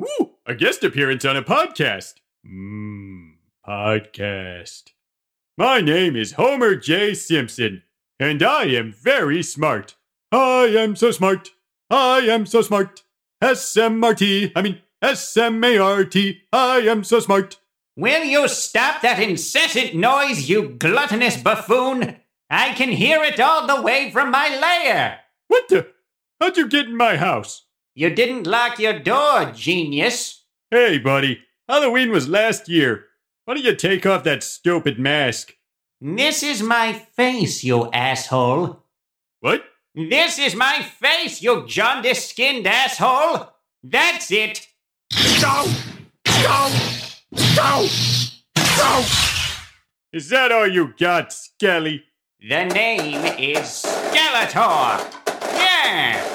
Woo! A guest appearance on a podcast. Mmm, podcast. My name is Homer J. Simpson, and I am very smart. I am so smart. I am so smart. S M R T. I mean, S M A R T. I am so smart. Will you stop that incessant noise, you gluttonous buffoon? I can hear it all the way from my lair. What the? How'd you get in my house? You didn't lock your door, genius. Hey, buddy. Halloween was last year. Why don't you take off that stupid mask? This is my face, you asshole. What? This is my face, you jaundice skinned asshole. That's it. Go! Go! Go! Go! Is that all you got, Skelly? The name is Skeletor. Yeah.